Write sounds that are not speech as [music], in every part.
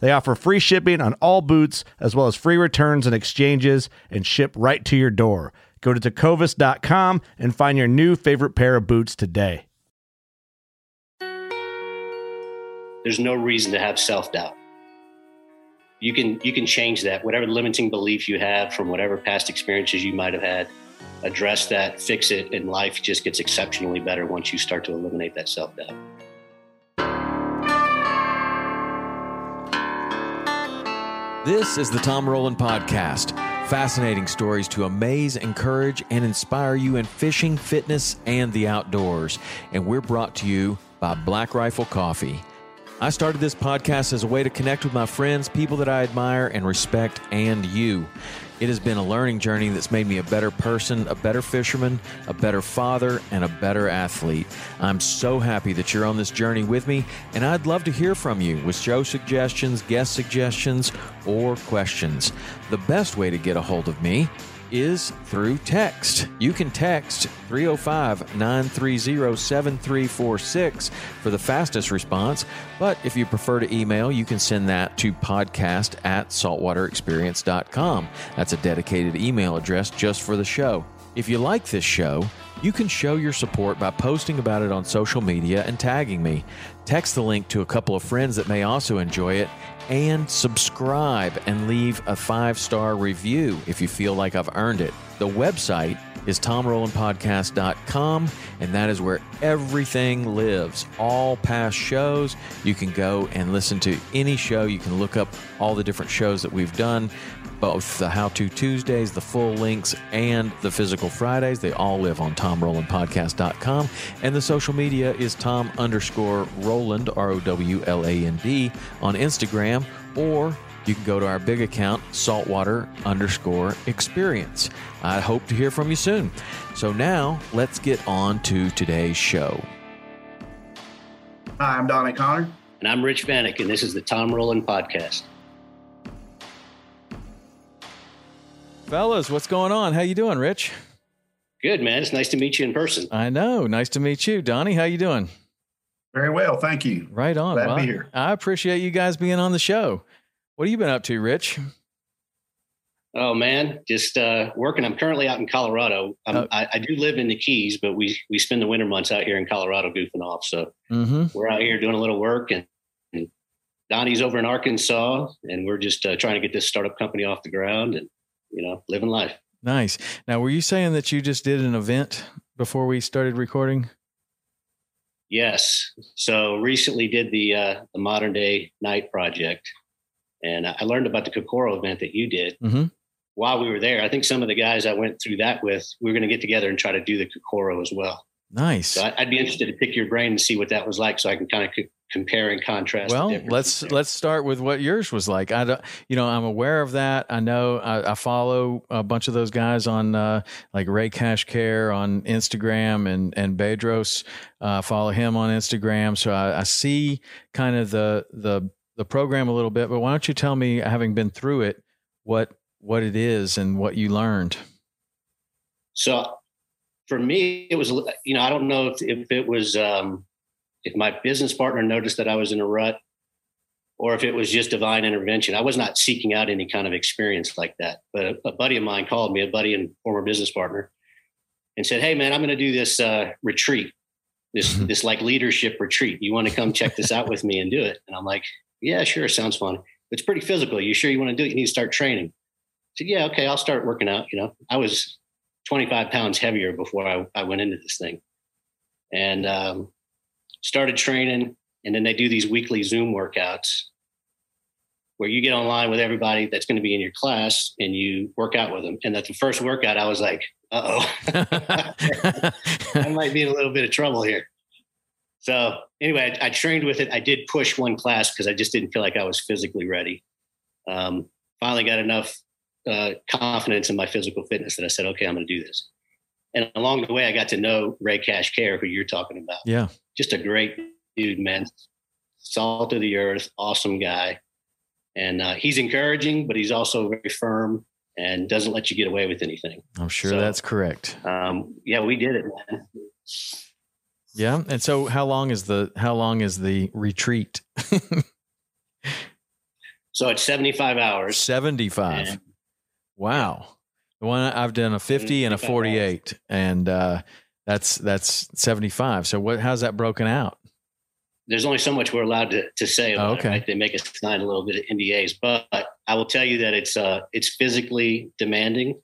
They offer free shipping on all boots, as well as free returns and exchanges, and ship right to your door. Go to tecovas.com and find your new favorite pair of boots today. There's no reason to have self doubt. You can you can change that. Whatever limiting belief you have from whatever past experiences you might have had, address that, fix it, and life just gets exceptionally better once you start to eliminate that self doubt. This is the Tom Rowland Podcast. Fascinating stories to amaze, encourage, and inspire you in fishing, fitness, and the outdoors. And we're brought to you by Black Rifle Coffee. I started this podcast as a way to connect with my friends, people that I admire and respect, and you. It has been a learning journey that's made me a better person, a better fisherman, a better father, and a better athlete. I'm so happy that you're on this journey with me, and I'd love to hear from you with show suggestions, guest suggestions, or questions. The best way to get a hold of me is through text. You can text 305 930 7346 for the fastest response. But if you prefer to email, you can send that to podcast at saltwaterexperience.com. That's a dedicated email address just for the show. If you like this show, you can show your support by posting about it on social media and tagging me. Text the link to a couple of friends that may also enjoy it and subscribe and leave a five star review if you feel like I've earned it. The website is tomrowlandpodcast.com, and that is where everything lives. All past shows, you can go and listen to any show. You can look up all the different shows that we've done, both the How To Tuesdays, the full links, and the physical Fridays. They all live on tomrowlandpodcast.com. And the social media is Tom underscore Rowland, R O W L A N D, on Instagram, or you can go to our big account, saltwater underscore experience. I hope to hear from you soon. So now let's get on to today's show. Hi, I'm Donnie Connor. And I'm Rich Vanek, and this is the Tom Rowland Podcast. Fellas, what's going on? How you doing, Rich? Good, man. It's nice to meet you in person. I know. Nice to meet you. Donnie, how you doing? Very well, thank you. Right on. Glad Well, to be here. I appreciate you guys being on the show. What have you been up to, Rich? Oh man, just uh, working. I'm currently out in Colorado. I'm, Oh. I, I do live in the Keys, but we we spend the winter months out here in Colorado goofing off. So Mm-hmm. we're out here doing a little work, and, and Donnie's over in Arkansas, and we're just uh, trying to get this startup company off the ground, and you know, living life. Nice. Now, were you saying that you just did an event before we started recording? Yes. So recently did the uh, the modern day Knight project, and I learned about the Kokoro event that you did Mm-hmm. while we were there. I think some of the guys I went through that with, we are going to get together and try to do the Kokoro as well. Nice. So I'd be interested to pick your brain and see what that was like, so I can kind of compare and contrast. Well, let's let's start with what yours was like. I don't, you know, I'm aware of that. I know I, I follow a bunch of those guys on uh, like Ray Cash Care on Instagram and and Bedros. Uh, follow him on Instagram, so I, I see kind of the the the program a little bit. But why don't you tell me, having been through it, what what it is and what you learned. So for me, it was, you know, I don't know if, if it was, um, if my business partner noticed that I was in a rut or if it was just divine intervention. I was not seeking out any kind of experience like that. But a, a buddy of mine called me, a buddy and former business partner, and said, Hey man, I'm going to do this uh, retreat, this, mm-hmm. this like leadership retreat. You want to come check this out with me and do it? And I'm like, yeah, sure. Sounds fun. It's pretty physical. You sure you want to do it? You need to start training. I said, yeah, okay, I'll start working out. You know, I was 25 pounds heavier before I, I went into this thing and um, started training. And then they do these weekly Zoom workouts where you get online with everybody that's going to be in your class and you work out with them. And at the first workout, I was like, uh oh, [laughs] I might be in a little bit of trouble here. So anyway, I, I, trained with it. I did push one class because I just didn't feel like I was physically ready. Um, finally got enough uh, confidence in my physical fitness that I said, okay, I'm going to do this. And along the way, I got to know Ray Cash Care, who you're talking about. Yeah. Just a great dude, man. Salt of the earth, awesome guy. And uh, he's encouraging, but he's also very firm and doesn't let you get away with anything. I'm sure so, that's correct. Um, yeah, we did it, man. Yeah. And so how long is the how long is the retreat? so it's 75 hours. 75. And, wow. The one I've done a 50 and a 48 and uh, that's that's 75. So what how's that broken out? There's only so much we're allowed to, to say about oh, okay. it. Right? They make us sign a little bit of NDAs, but I will tell you that it's uh, it's physically demanding,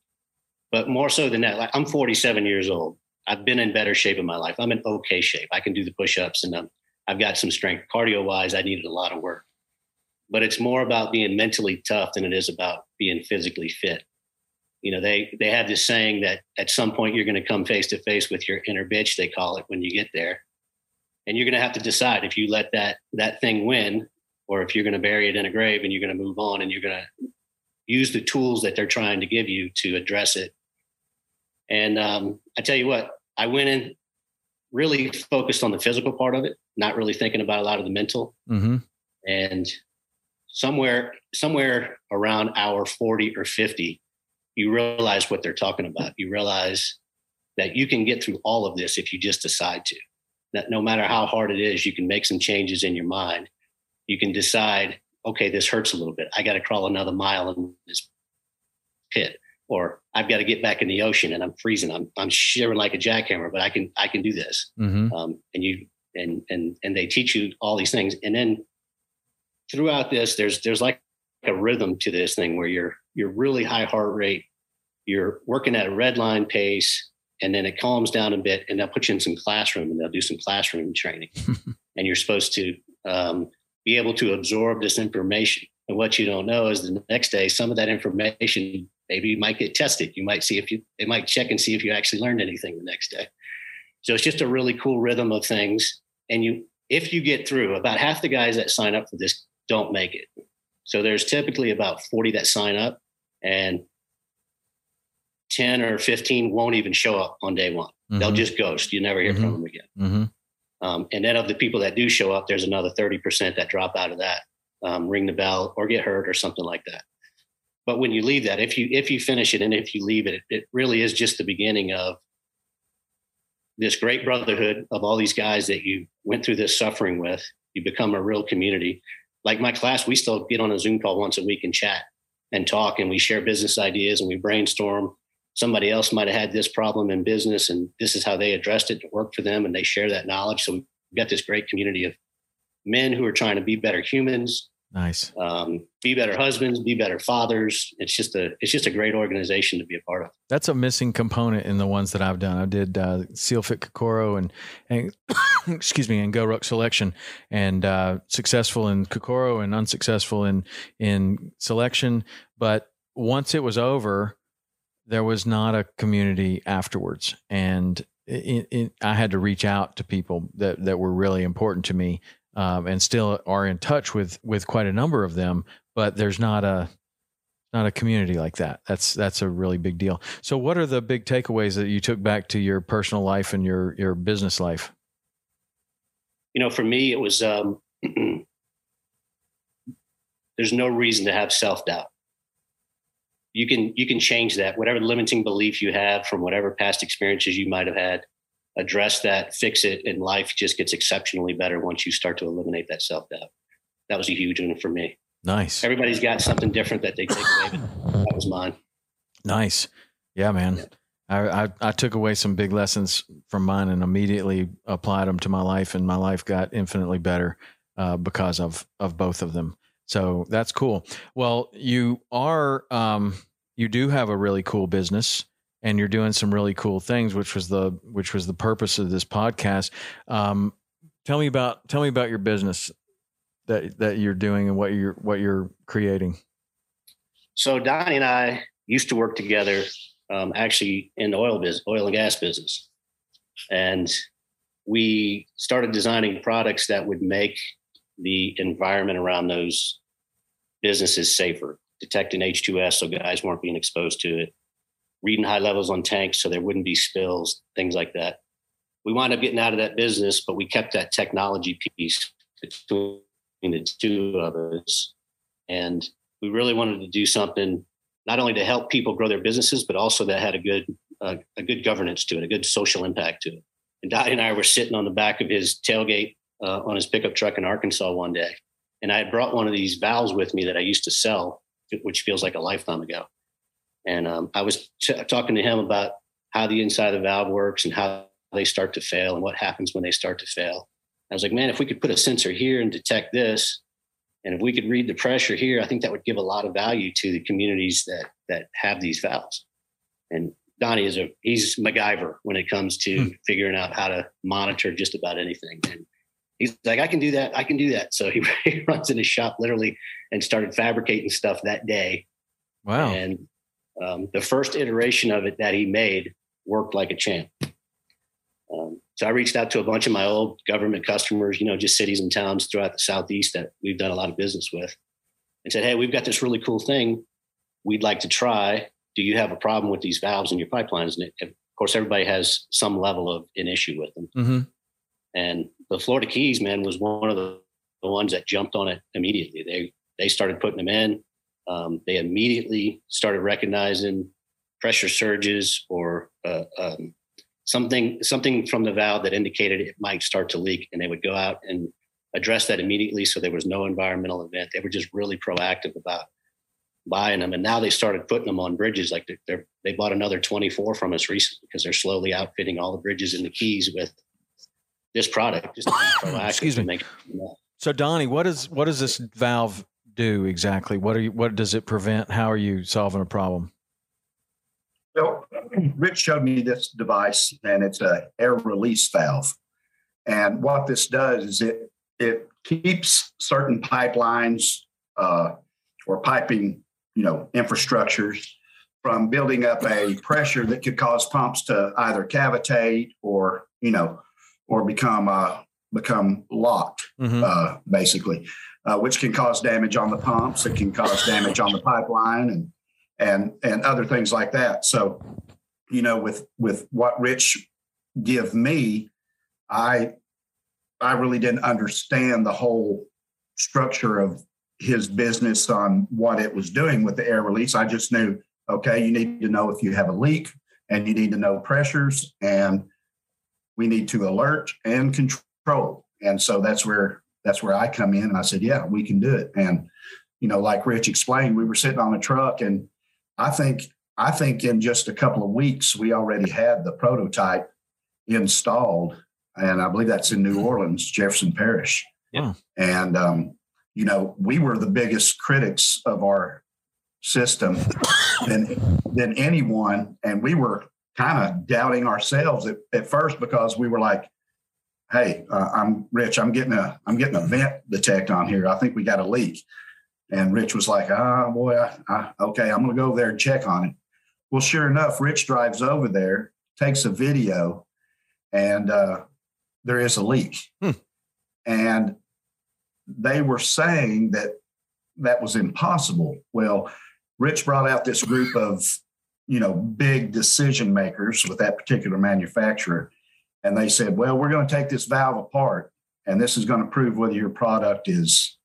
but more so than that. Like I'm 47 years old. I've been in better shape in my life. I'm in okay shape. I can do the push ups and um, I've got some strength. Cardio wise, I needed a lot of work. But it's more about being mentally tough than it is about being physically fit. You know, they they have this saying that at some point you're going to come face to face with your inner bitch. They call it when you get there, and you're going to have to decide if you let that that thing win, or if you're going to bury it in a grave and you're going to move on and you're going to use the tools that they're trying to give you to address it and um, I tell you what, I went in really focused on the physical part of it, not really thinking about a lot of the mental. Mm-hmm. And somewhere, somewhere around hour 40 or 50, you realize what they're talking about. You realize that you can get through all of this if you just decide to. That no matter how hard it is, you can make some changes in your mind. You can decide, okay, this hurts a little bit. I got to crawl another mile in this pit or I've got to get back in the ocean and I'm freezing. I'm I'm shivering like a jackhammer, but I can I can do this. Mm-hmm. Um, and you and and and they teach you all these things, and then throughout this, there's there's like a rhythm to this thing where you're you're really high heart rate, you're working at a red line pace, and then it calms down a bit, and they'll put you in some classroom and they'll do some classroom training, [laughs] and you're supposed to um, be able to absorb this information. And what you don't know is the next day, some of that information maybe you might get tested. You might see if you, they might check and see if you actually learned anything the next day. So it's just a really cool rhythm of things. And you, if you get through, about half the guys that sign up for this don't make it. So there's typically about 40 that sign up and 10 or 15 won't even show up on day one. Mm-hmm. They'll just ghost. You never hear mm-hmm. from them again. Mm-hmm. Um, and then of the people that do show up, there's another 30% that drop out of that, um, ring the bell or get hurt or something like that but when you leave that if you if you finish it and if you leave it it really is just the beginning of this great brotherhood of all these guys that you went through this suffering with you become a real community like my class we still get on a zoom call once a week and chat and talk and we share business ideas and we brainstorm. Somebody else might have had this problem in business and this is how they addressed it to work for them and they share that knowledge. So we've got this great community of men who are trying to be better humans Nice. Um, be better husbands, be better fathers. It's just a it's just a great organization to be a part of. That's a missing component in the ones that I've done. I did uh, SEALFIT Kokoro and and [coughs] excuse me and Go GoRuck Selection and uh, successful in Kokoro and unsuccessful in in selection. But once it was over, there was not a community afterwards, and it, it, I had to reach out to people that that were really important to me um, and still are in touch with with quite a number of them. But there's not a not a community like that. That's that's a really big deal. So, what are the big takeaways that you took back to your personal life and your your business life? You know, for me, it was um, [clears throat] there's no reason to have self doubt. you can you can change that. Whatever limiting belief you have from whatever past experiences you might have had, address that, fix it, and life just gets exceptionally better once you start to eliminate that self doubt. That was a huge one for me. Nice. Everybody's got something different that they take away. But that was mine. Nice. Yeah, man. I, I, I took away some big lessons from mine and immediately applied them to my life, and my life got infinitely better uh, because of of both of them. So that's cool. Well, you are um, you do have a really cool business, and you're doing some really cool things, which was the which was the purpose of this podcast. Um, tell me about tell me about your business that that you're doing and what you're what you're creating. So Donnie and I used to work together, um, actually in the oil business, oil and gas business, and we started designing products that would make the environment around those businesses safer, detecting H2S so guys weren't being exposed to it, reading high levels on tanks so there wouldn't be spills, things like that. We wound up getting out of that business, but we kept that technology piece between the two of us. And we really wanted to do something not only to help people grow their businesses, but also that had a good uh, a good governance to it, a good social impact to it. And Donnie and I were sitting on the back of his tailgate uh, on his pickup truck in Arkansas one day, and I had brought one of these valves with me that I used to sell, which feels like a lifetime ago. And um, I was t- talking to him about how the inside of the valve works and how they start to fail and what happens when they start to fail. I was like, man, if we could put a sensor here and detect this, and if we could read the pressure here, I think that would give a lot of value to the communities that that have these valves. And Donnie is a he's MacGyver when it comes to hmm. figuring out how to monitor just about anything. And he's like, I can do that. I can do that. So he, [laughs] he runs in his shop literally and started fabricating stuff that day. Wow. And um, the first iteration of it that he made worked like a champ. Um, so I reached out to a bunch of my old government customers, you know, just cities and towns throughout the Southeast that we've done a lot of business with and said, Hey, we've got this really cool thing we'd like to try. Do you have a problem with these valves in your pipelines? And it, of course, everybody has some level of an issue with them. Mm-hmm. And the Florida Keys, man, was one of the, the ones that jumped on it immediately. They they started putting them in. Um, they immediately started recognizing pressure surges or uh, um, something something from the valve that indicated it might start to leak, and they would go out and address that immediately. So there was no environmental event. They were just really proactive about buying them, and now they started putting them on bridges. Like they're, they bought another 24 from us recently because they're slowly outfitting all the bridges in the Keys with this product just to be [coughs] proactive. Excuse me. so Donnie, what is what does this valve do exactly? What are you? What does it prevent? How are you solving a problem? Well, [clears throat] Rich showed me this device, and it's a air release valve. And what this does is it it keeps certain pipelines uh, or piping, you know, infrastructures from building up a pressure that could cause pumps to either cavitate or you know or become uh, become locked, mm-hmm. uh, basically, uh, which can cause damage on the pumps. It can cause damage on the pipeline and and and other things like that. So, you know, with with what Rich give me, I I really didn't understand the whole structure of his business on what it was doing with the air release. I just knew, okay, you need to know if you have a leak and you need to know pressures and we need to alert and control. And so that's where that's where I come in. And I said, yeah, we can do it. And you know, like Rich explained, we were sitting on a truck, and I think I think in just a couple of weeks we already had the prototype installed, and I believe that's in New Orleans, Jefferson Parish. Yeah. And um, you know, we were the biggest critics of our system than than anyone, and we were kind of doubting ourselves at, at first because we were like, "Hey, uh, I'm Rich. I'm getting a I'm getting a vent detect on here. I think we got a leak." And Rich was like, "Ah, oh, boy, I, I, okay, I'm going to go over there and check on it." Well, sure enough, Rich drives over there, takes a video, and uh, there is a leak. Hmm. And they were saying that that was impossible. Well, Rich brought out this group of you know, big decision makers with that particular manufacturer. And they said, well, we're going to take this valve apart and this is going to prove whether your product is,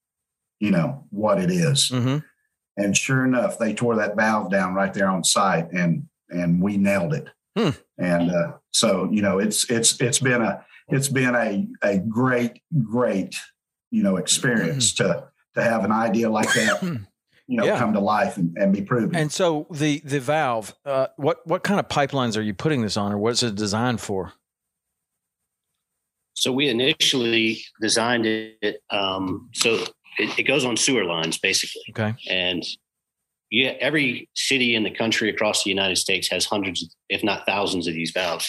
you know, what it is. Mm-hmm. And sure enough, they tore that valve down right there on site, and and we nailed it. Hmm. And uh, so you know, it's it's it's been a it's been a a great great you know experience to to have an idea like that [coughs] you know Yeah. come to life and, and be proven. And so the the valve, uh, what what kind of pipelines are you putting this on, or what's it designed for? So we initially designed it um, so it, it goes on sewer lines basically, Okay. and yeah, every city in the country across the United States has hundreds, if not thousands, of these valves.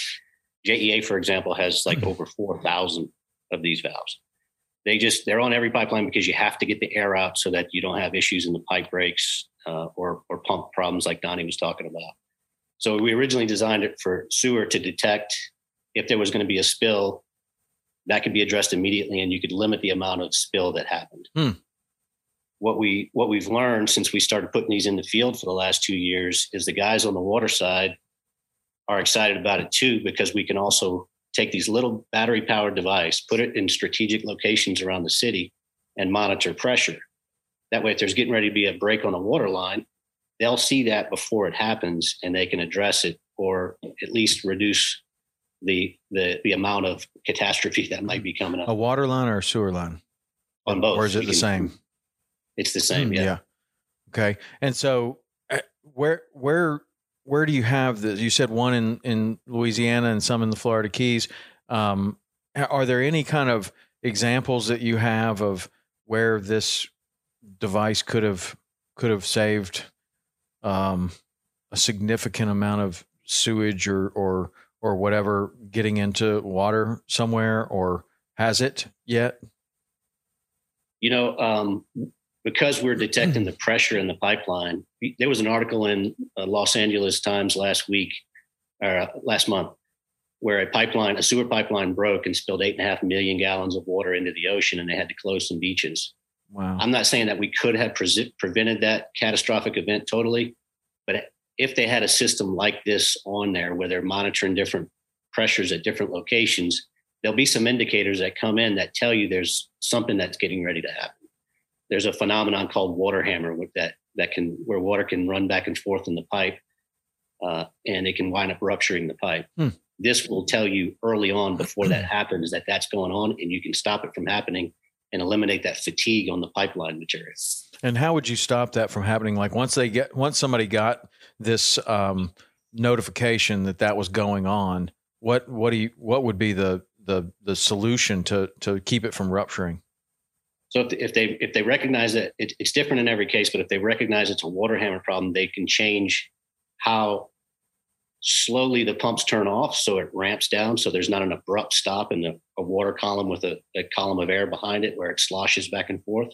JEA, for example, has like over four thousand of these valves. They just they're on every pipeline because you have to get the air out so that you don't have issues in the pipe breaks uh, or or pump problems like Donnie was talking about. So we originally designed it for sewer to detect if there was going to be a spill, that could be addressed immediately, and you could limit the amount of spill that happened. Hmm. What we what we've learned since we started putting these in the field for the last two years is the guys on the water side are excited about it too because we can also take these little battery powered device, put it in strategic locations around the city, and monitor pressure. That way, if there's getting ready to be a break on a water line, they'll see that before it happens and they can address it or at least reduce the the the amount of catastrophe that might be coming up A water line or a sewer line, on both. or is it You the can- same? It's the same, Mm, yeah. Okay. And so, uh, where where where do you have the? You said one in in Louisiana and some in the Florida Keys. Um, are there any kind of examples that you have of where this device could have could have saved um, a significant amount of sewage or or or whatever getting into water somewhere, or has it yet? You know, um, because we're detecting the pressure in the pipeline, there was an article in uh, Los Angeles Times last week or uh, last month where a pipeline, a sewer pipeline broke and spilled eight and a half million gallons of water into the ocean and they had to close some beaches. Wow. I'm not saying that we could have pre- prevented that catastrophic event totally, but if they had a system like this on there where they're monitoring different pressures at different locations, there'll be some indicators that come in that tell you there's something that's getting ready to happen. There's a phenomenon called water hammer with that that can where water can run back and forth in the pipe, uh, and it can wind up rupturing the pipe. Hmm. This will tell you early on before that [clears throat] happens that that's going on, and you can stop it from happening and eliminate that fatigue on the pipeline material. And how would you stop that from happening? Like once they get, once somebody got this um, notification that that was going on, what what do you what would be the the the solution to to keep it from rupturing? So if, if they if they recognize that it, it's different in every case, but if they recognize it's a water hammer problem, they can change how slowly the pumps turn off, so it ramps down, so there's not an abrupt stop in the a water column with a, a column of air behind it where it sloshes back and forth.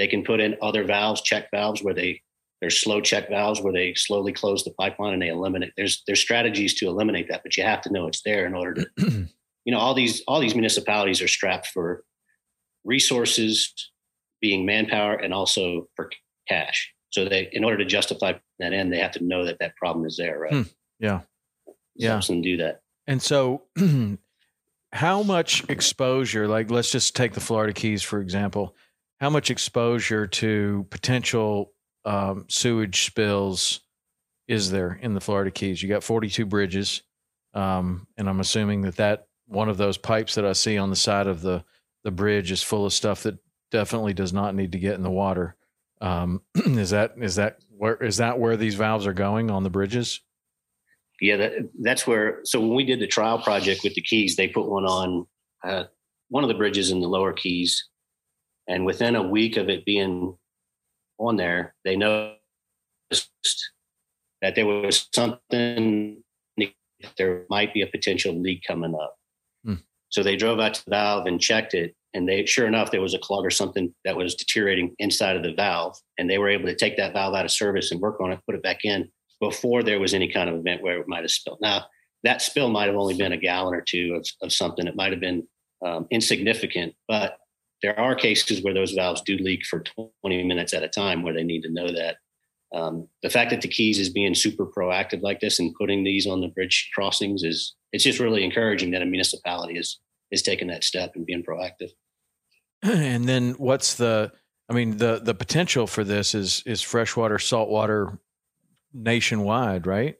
They can put in other valves, check valves, where they there's slow check valves where they slowly close the pipeline and they eliminate. There's there's strategies to eliminate that, but you have to know it's there in order to [clears throat] you know all these all these municipalities are strapped for resources being manpower and also for cash so they in order to justify that end they have to know that that problem is there right Hmm. Yeah. Yeah. And do that And so, [clears throat] how much exposure, like let's just take the Florida Keys, for example, how much exposure to potential um, sewage spills is there in the Florida Keys? You got 42 bridges. Um, and I'm assuming that that one of those pipes that I see on the side of the, the bridge is full of stuff that definitely does not need to get in the water. Um, [clears throat] is that, is that where, is that where these valves are going on the bridges? yeah that, that's where so when we did the trial project with the keys they put one on uh, one of the bridges in the lower keys and within a week of it being on there they noticed that there was something there might be a potential leak coming up Hmm. so they drove out to the valve and checked it and they sure enough there was a clog or something that was deteriorating inside of the valve and they were able to take that valve out of service and work on it put it back in before there was any kind of event where it might have spilled. Now, that spill might have only been a gallon or two of, of something. It might have been um, insignificant, but there are cases where those valves do leak for 20 minutes at a time where they need to know that. Um, the fact that the Keys is being super proactive like this and putting these on the bridge crossings is it's just really encouraging that a municipality is is taking that step and being proactive. [clears throat] and then what's the I mean, the the potential for this is is freshwater, saltwater, nationwide, right?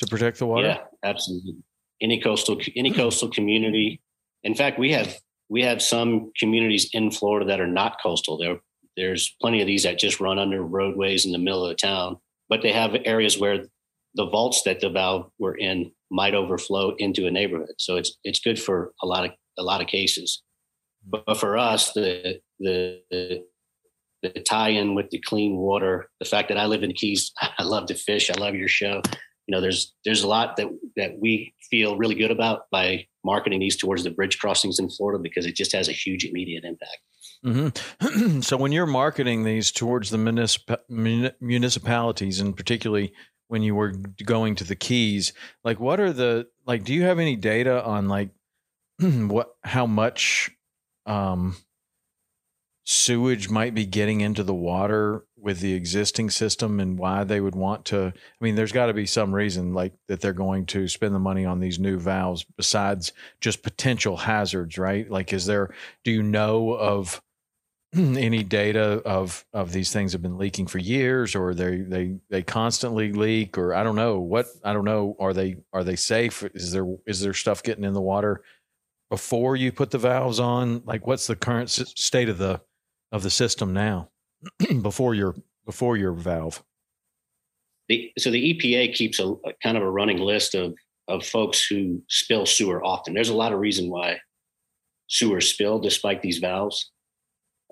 To protect the water. Yeah, absolutely. Any coastal any coastal community. In fact, we have we have some communities in Florida that are not coastal. There there's plenty of these that just run under roadways in the middle of the town, but they have areas where the vaults that the valve were in might overflow into a neighborhood. So it's it's good for a lot of a lot of cases. But for us, the the the, tie-in with the clean water, the fact that I live in Keys, [laughs] I love to fish. I love your show. Know, there's there's a lot that that we feel really good about by marketing these towards the bridge crossings in Florida because it just has a huge immediate impact. Mm-hmm. [clears throat] so when you're marketing these towards the municip- municipalities, and particularly when you were going to the Keys, like what are the like? Do you have any data on like [clears throat] what how much um, sewage might be getting into the water with the existing system and why they would want to i mean there's got to be some reason like that they're going to spend the money on these new valves besides just potential hazards right like is there do you know of [clears throat] any data of of these things have been leaking for years or they they they constantly leak or i don't know what i don't know are they are they safe is there is there stuff getting in the water before you put the valves on? Like, what's the current state of the of the system now [clears throat] before your before your valve? The, so the EPA keeps a, a, kind of a running list of of folks who spill sewer often. There's a lot of reason why sewers spill despite these valves.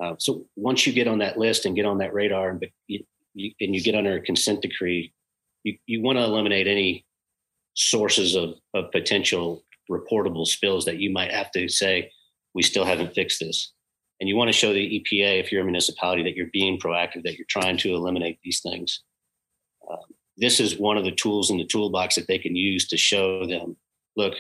Uh, so once you get on that list and get on that radar, and you, you, and you get under a consent decree, you, you want to eliminate any sources of, of potential reportable spills that you might have to say, we still haven't fixed this. And you want to show the EPA, if you're a municipality, that you're being proactive, that you're trying to eliminate these things. Um, this is one of the tools in the toolbox that they can use to show them look,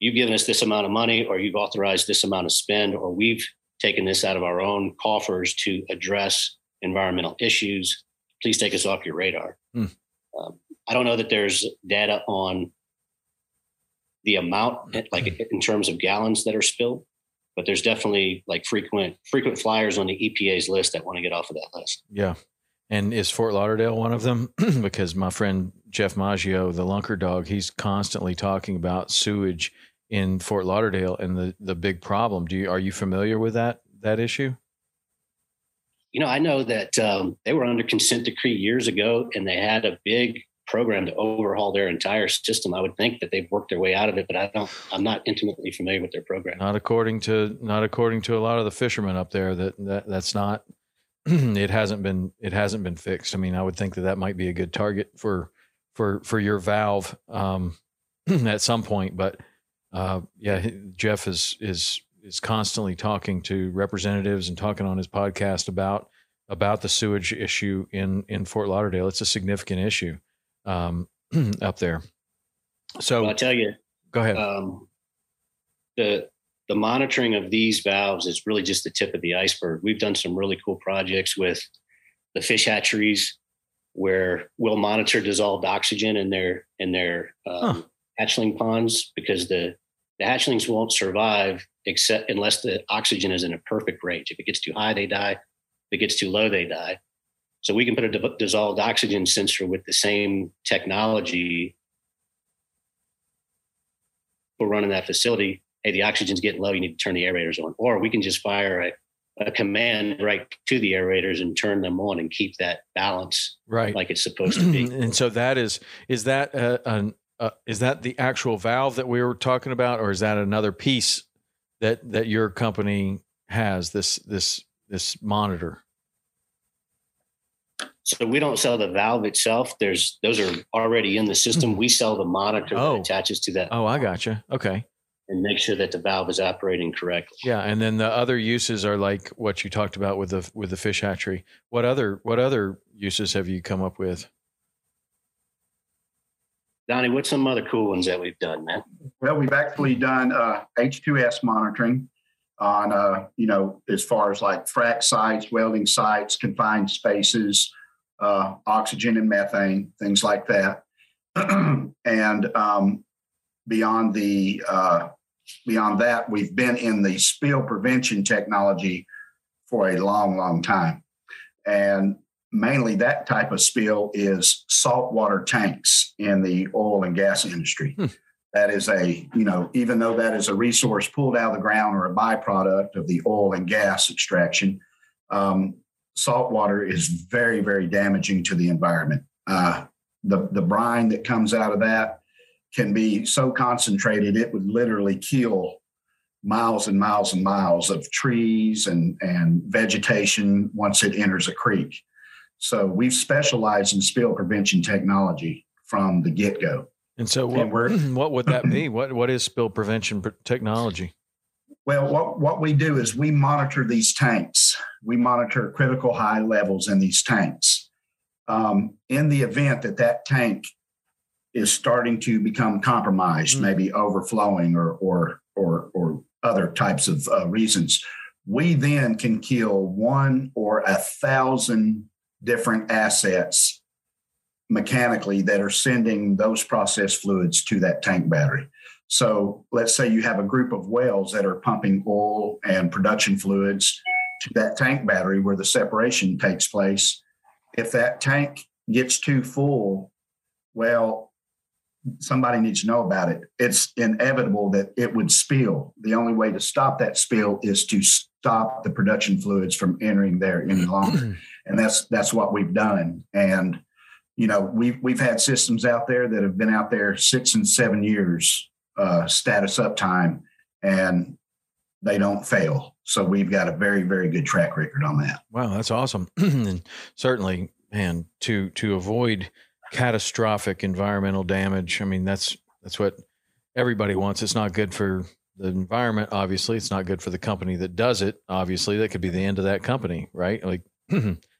you've given us this amount of money, or you've authorized this amount of spend, or we've taken this out of our own coffers to address environmental issues. Please take us off your radar. Hmm. Um, I don't know that there's data on the amount, like [clears throat] in terms of gallons that are spilled. But there's definitely like frequent frequent flyers on the EPA's list that want to get off of that list. Yeah. And is Fort Lauderdale one of them? [clears throat] because my friend Jeff Maggio, the Lunker Dog, he's constantly talking about sewage in Fort Lauderdale and the the big problem. Do you are you familiar with that that issue? You know, I know that um, they were under consent decree years ago, and they had a big program to overhaul their entire system. I would think that they've worked their way out of it, but I don't. I'm not intimately familiar with their program. Not according to not according to a lot of the fishermen up there. That, that that's not. [clears throat] it hasn't been it hasn't been fixed. I mean, I would think that that might be a good target for for for your valve um, [clears throat] at some point. But uh, yeah, Jeff is is is constantly talking to representatives and talking on his podcast about about the sewage issue in in Fort Lauderdale. It's a significant issue um, [clears throat] up there. So well, I'll tell you. Go ahead. Um, the the monitoring of these valves is really just the tip of the iceberg. We've done some really cool projects with the fish hatcheries where we'll monitor dissolved oxygen in their in their um, huh. hatchling ponds because the the hatchlings won't survive except unless the oxygen is in a perfect range. If it gets too high, they die. If it gets too low, they die. So we can put a dissolved oxygen sensor with the same technology. We're running that facility. Hey, the oxygen's getting low. You need to turn the aerators on. Or we can just fire a, a command right to the aerators and turn them on and keep that balance right like it's supposed to be. [clears throat] and so that is is that uh, an uh, is that the actual valve that we were talking about, or is that another piece that that your company has this this this monitor? So we don't sell the valve itself. There's those are already in the system. We sell the monitor oh. that attaches to that. Oh, I gotcha. Okay. And make sure that the valve is operating correctly. Yeah, and then the other uses are like what you talked about with the with the fish hatchery. What other what other uses have you come up with? Donnie, what's some other cool ones that we've done, man? Well, we've actually done uh, H2S monitoring on, uh, you know, as far as like frac sites, welding sites, confined spaces, uh, oxygen and methane, things like that. [clears throat] and um, beyond the uh, beyond that, we've been in the spill prevention technology for a long, long time. And mainly that type of spill is saltwater tanks in the oil and gas industry. That is a, you know, even though that is a resource pulled out of the ground or a byproduct of the oil and gas extraction, um, salt water is very, very damaging to the environment. Uh, the, the brine that comes out of that can be so concentrated, it would literally kill miles and miles and miles of trees and, and vegetation once it enters a creek. So we've specialized in spill prevention technology from the get go. And so, what, and [clears throat] what would that be? [clears throat] What what is spill prevention technology? Well, what, what we do is we monitor these tanks. We monitor critical high levels in these tanks. Um, in the event that that tank is starting to become compromised, mm. maybe overflowing or or or or other types of uh, reasons, we then can kill one or a thousand different assets mechanically that are sending those process fluids to that tank battery. So let's say you have a group of wells that are pumping oil and production fluids to that tank battery where the separation takes place. If that tank gets too full, well, somebody needs to know about it. It's inevitable that it would spill. The only way to stop that spill is to stop the production fluids from entering there any longer. [clears throat] and that's that's what we've done. And you know, we've we've had systems out there that have been out there six and seven years uh, status uptime, and they don't fail. So we've got a very very good track record on that. Wow, that's awesome. [clears throat] and certainly, man, to to avoid catastrophic environmental damage. I mean, that's that's what everybody wants. It's not good for the environment. Obviously, it's not good for the company that does it. Obviously, that could be the end of that company, right? Like [clears throat]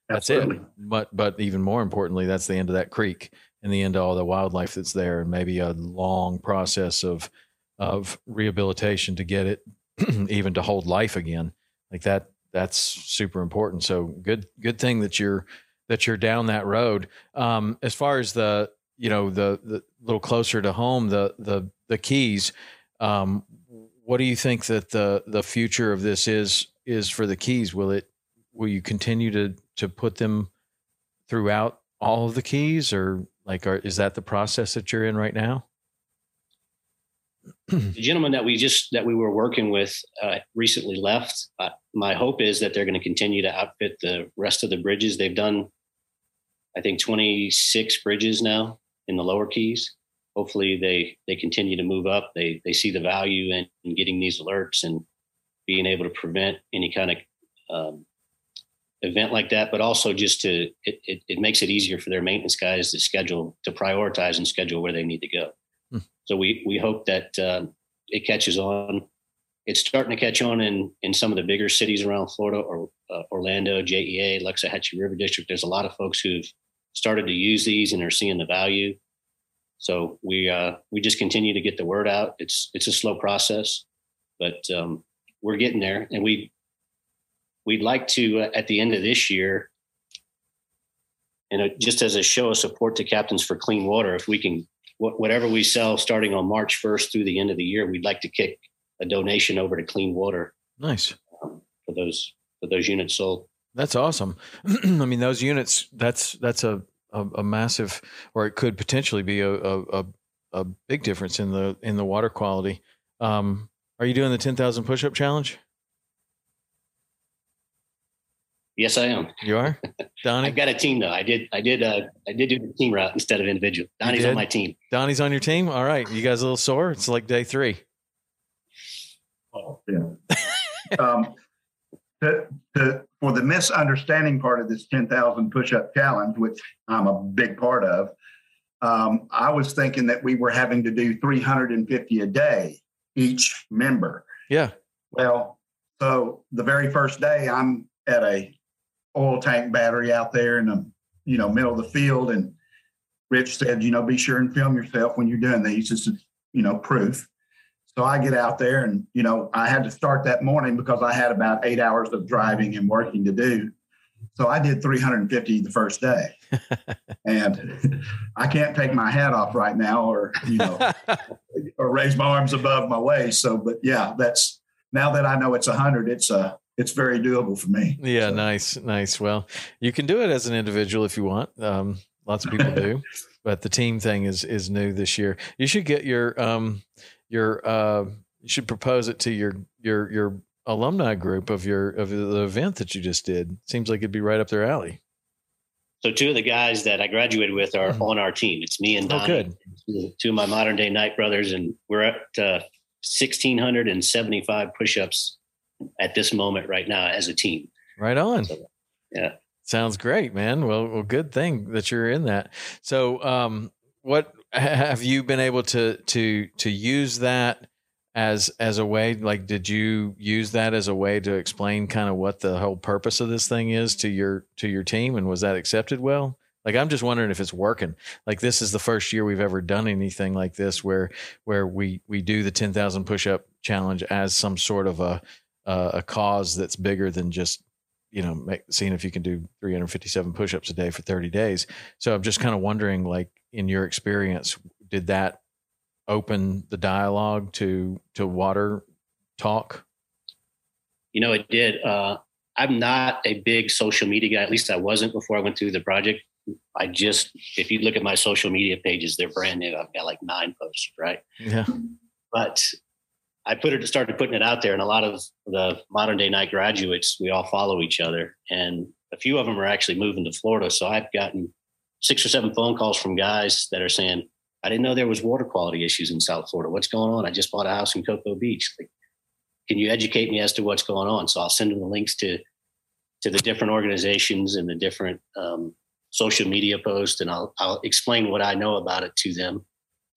that's Absolutely. it. But but even more importantly, that's the end of that creek and the end of all the wildlife that's there, and maybe a long process of of rehabilitation to get it [clears throat] even to hold life again. Like that. That's super important. So good good thing that you're that you're down that road. Um, as far as the you know the the little closer to home, the the the keys. Um, what do you think that the the future of this is is for the keys? Will it will you continue to to put them throughout all of the keys, or like are, is that the process that you're in right now? [clears throat] the gentleman that we just that we were working with uh, recently left. Uh, my hope is that they're going to continue to outfit the rest of the bridges. They've done I think 26 bridges now in the lower keys. Hopefully they they continue to move up. They they see the value in, in getting these alerts and being able to prevent any kind of um, event like that, but also just to it, it, it, makes it easier for their maintenance guys to schedule to prioritize and schedule where they need to go. Hmm. So we we hope that uh, it catches on. It's starting to catch on in in some of the bigger cities around Florida or uh, Orlando, JEA, Loxahatchee River District. There's a lot of folks who've started to use these and are seeing the value. So we uh, we just continue to get the word out. It's it's a slow process, but um, we're getting there, and we we'd like to uh, at the end of this year, and just as a show of support to Captains for Clean Water, if we can whatever we sell starting on March 1st through the end of the year, we'd like to kick a donation over to Clean Water. Nice um, for those for those units sold. That's awesome. [clears throat] I mean, those units. That's that's a, a, a massive, or it could potentially be a, a a big difference in the in the water quality. Um, are you doing the ten thousand push up challenge? Yes, I am. You are, Donnie. I've got a team though. I did. I did. Uh, I did do the team route instead of individual. Donnie's on my team. Donnie's on your team. All right. You guys a little sore? It's like day three. Oh yeah. um, to, to, for the misunderstanding part of this 10,000 push up challenge, which I'm a big part of, um, I was thinking that we were having to do 350 a day each member. Yeah. Well, so the very first day I'm at a oil tank battery out there in the you know middle of the field, and Rich said, you know, be sure and film yourself when you're doing these. This is you know proof. So I get out there and, you know, I had to start that morning because I had about eight hours of driving and working to do. So I did 350 the first day. [laughs] and I can't take my hat off right now or, you know, [laughs] or raise my arms above my waist. So, but yeah, that's now that I know it's 100, it's a, it's very doable for me. Yeah, so. nice, nice. Well, you can do it as an individual if you want. Um, lots of people do, [laughs] but the team thing is is new this year. You should get your um your uh you should propose it to your your your alumni group of your of the event that you just did. Seems like it'd be right up their alley. So two of the guys that I graduated with are mm-hmm. on our team. It's me and Donnie, oh, good. two of my modern day Knight brothers, and we're at uh, 1,675 push-ups at this moment right now as a team. Right on. So, yeah. Sounds great, man. Well, well, good thing that you're in that. So, um, what have you been able to to to use that as as a way like did you use that as a way to explain kind of what the whole purpose of this thing is to your to your team and was that accepted well like i'm just wondering if it's working like this is the first year we've ever done anything like this where where we we do the 10,000 push up challenge as some sort of a uh, a cause that's bigger than just you know make, seeing if you can do 357 push-ups a day for 30 days so i'm just kind of wondering like in your experience did that open the dialogue to to water talk? You know, it did. Uh, I'm not a big social media guy. At least I wasn't before I went through the project. I just, if you look at my social media pages, they're brand new. I've got like nine posts, right? Yeah. But I put it, started putting it out there, and a lot of the modern day Knight graduates, we all follow each other, and a few of them are actually moving to Florida. So I've gotten six or seven phone calls from guys that are saying, I didn't know there was water quality issues in South Florida. What's going on? I just bought a house in Cocoa Beach. Like, can you educate me as to what's going on? So I'll send them the links to to the different organizations and the different um, social media posts, and I'll I'll explain what I know about it to them.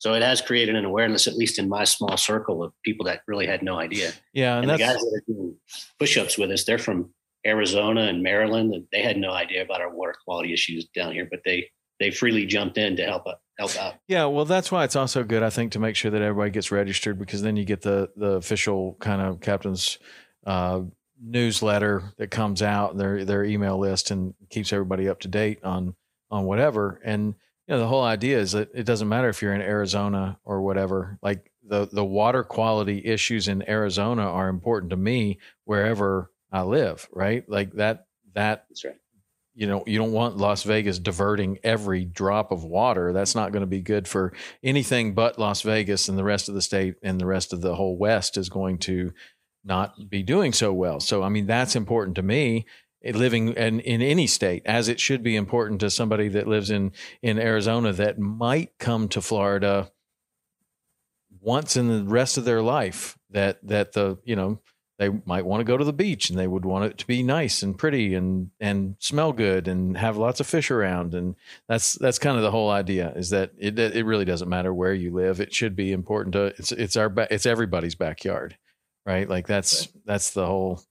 So it has created an awareness, at least in my small circle of people that really had no idea. Yeah, and, and the guys that are doing push-ups with us, they're from Arizona and Maryland, and they had no idea about our water quality issues down here, but they they freely jumped in to help help out. Yeah, well, that's why it's also good, I think, to make sure that everybody gets registered because then you get the the official kind of captain's uh, newsletter that comes out, their their email list, and keeps everybody up to date on on whatever. And you know, the whole idea is that it doesn't matter if you're in Arizona or whatever. Like the the water quality issues in Arizona are important to me wherever I live. Right, like that that That's right you know you don't want Las Vegas diverting every drop of water. That's not going to be good for anything but Las Vegas and the rest of the state and the rest of the whole West is going to not be doing so well. So I mean that's important to me living in, in any state as it should be important to somebody that lives in in Arizona that might come to Florida once in the rest of their life that that the you know they might want to go to the beach and they would want it to be nice and pretty and and smell good and have lots of fish around. And that's that's kind of the whole idea is that it it really doesn't matter where you live. It should be important to it's it's our it's everybody's backyard right? Like that's that's the whole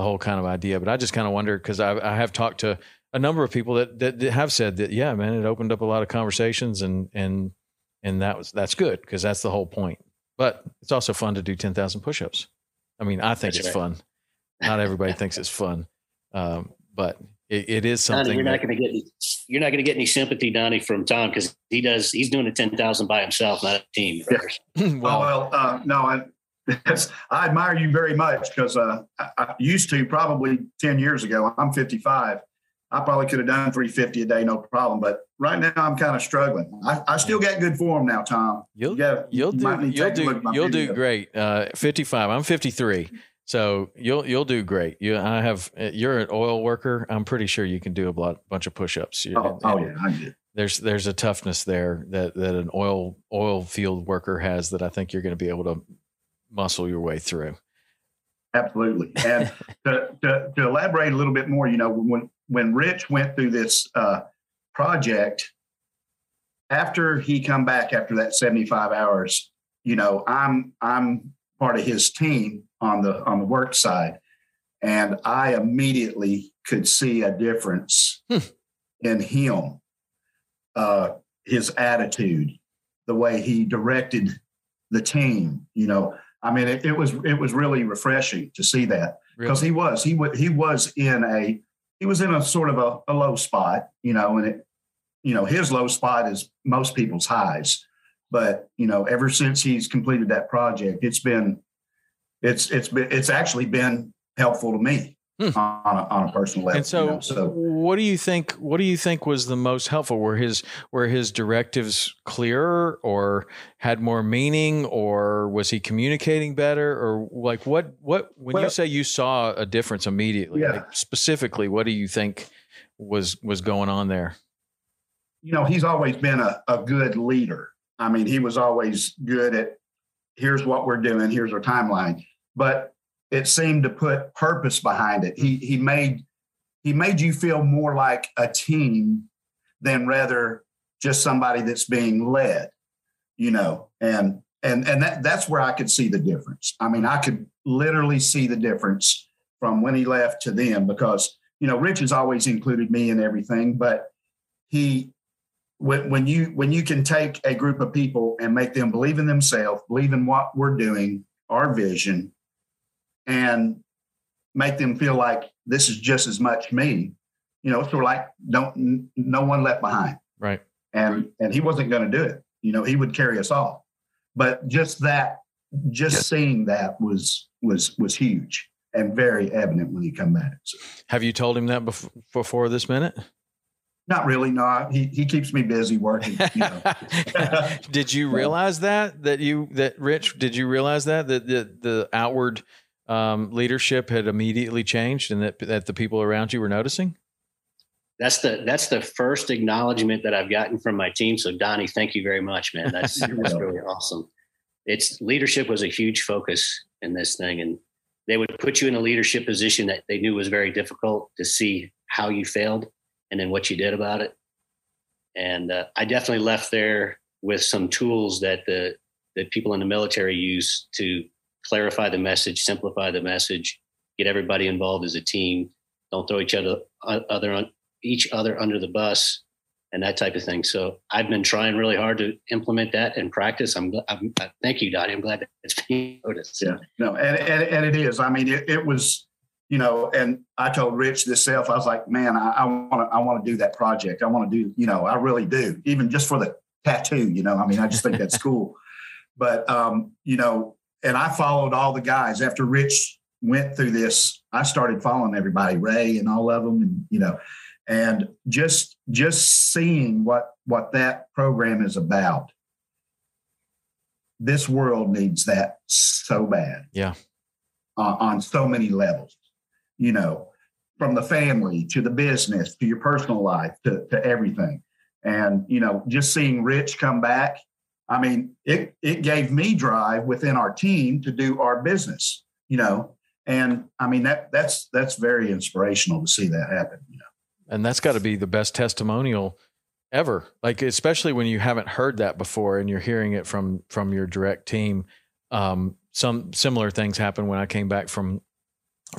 the whole kind of idea but I just kind of wonder because I I have talked to a number of people that, that have said that yeah man it opened up a lot of conversations and and and that was that's good because that's the whole point but it's also fun to do 10,000 push-ups I mean, I think That's it's right. fun. Not everybody thinks it's fun, um, but it, it is something. Donnie, you're not going to get any, you're not going to get any sympathy, Donnie, from Tom because he does. He's doing the ten thousand by himself, not a team. [laughs] well, well uh, no, I, I admire you very much because uh, I, I, used to probably 10 years ago. I'm 55. I probably could have done 350 a day, no problem. But right now, I'm kind of struggling. I, I still got good form now, Tom. You'll, you you'll, do, you'll do, you'll do great. Uh, 55. I'm 53. So you'll you'll do great. You I have you're an oil worker. I'm pretty sure you can do a lot, bunch of push-ups. Oh, oh yeah, I do. There's there's a toughness there that that an oil oil field worker has that I think you're going to be able to muscle your way through. Absolutely. And [laughs] to, to, to, elaborate a little bit more, you know, when when Rich went through this uh, project, after he come back after that 75 hours, you know, I'm I'm part of his team on the on the work side. And I immediately could see a difference hmm. in him, uh, his attitude, the way he directed the team. You know, I mean, it, it was it was really refreshing to see that because really? he was he was he was in a he was in a sort of a, a low spot, you know, and it, you know, his low spot is most people's highs. But you know, ever since he's completed that project, it's been, it's it's been it's actually been helpful to me hmm. on, a, on a personal level. And so, you know? so, what do you think? What do you think was the most helpful? Were his were his directives clearer, or had more meaning, or was he communicating better, or like what what when well, you say you saw a difference immediately, yeah. like specifically, what do you think was was going on there? You know, he's always been a, a good leader. I mean, he was always good at here's what we're doing, here's our timeline. But it seemed to put purpose behind it. He he made he made you feel more like a team than rather just somebody that's being led, you know. And and and that that's where I could see the difference. I mean, I could literally see the difference from when he left to then because you know Rich has always included me in everything, but he when, when you when you can take a group of people and make them believe in themselves, believe in what we're doing, our vision, and make them feel like this is just as much me. You know, sort of like don't no one left behind. Right. And and he wasn't going to do it. You know, he would carry us all. But just that, just yes. seeing that was was was huge and very evident when he come back. So. Have you told him that before, before this minute? Not really. No, he he keeps me busy working. You know. [laughs] did you realize that that you that Rich? Did you realize that that the, the outward um, leadership had immediately changed and that, that the people around you were noticing? That's the that's the first acknowledgement that I've gotten from my team. So Donnie, thank you very much, man. That's, [laughs] that's really awesome. It's leadership was a huge focus in this thing, and they would put you in a leadership position that they knew was very difficult to see how you failed and then what you did about it. And uh, I definitely left there with some tools that the that people in the military use to clarify the message, simplify the message, get everybody involved as a team. Don't throw each other other each other under the bus and that type of thing. So I've been trying really hard to implement that in practice. I'm, I'm thank you, Donnie. I'm glad that it's being noticed. Yeah, no, and, and, and it is. I mean, it, it, was, you know, and I told Rich this self, I was like, man, I want to, I want to do that project. I want to do, you know, I really do, even just for the tattoo, you know, I mean, I just think that's cool. [laughs] But, um, you know, and I followed all the guys after Rich went through this. I started following everybody, Ray and all of them, and you know, and just just seeing what what that program is about. This world needs that so bad. Yeah, uh, on so many levels. You know, from the family to the business to your personal life to to everything. And you know, just seeing Rich come back I mean, it it gave me drive within our team to do our business, you know. And I mean that that's that's very inspirational to see that happen, you know. And that's got to be the best testimonial ever. Like especially when you haven't heard that before and you're hearing it from from your direct team. Um, some similar things happened when I came back from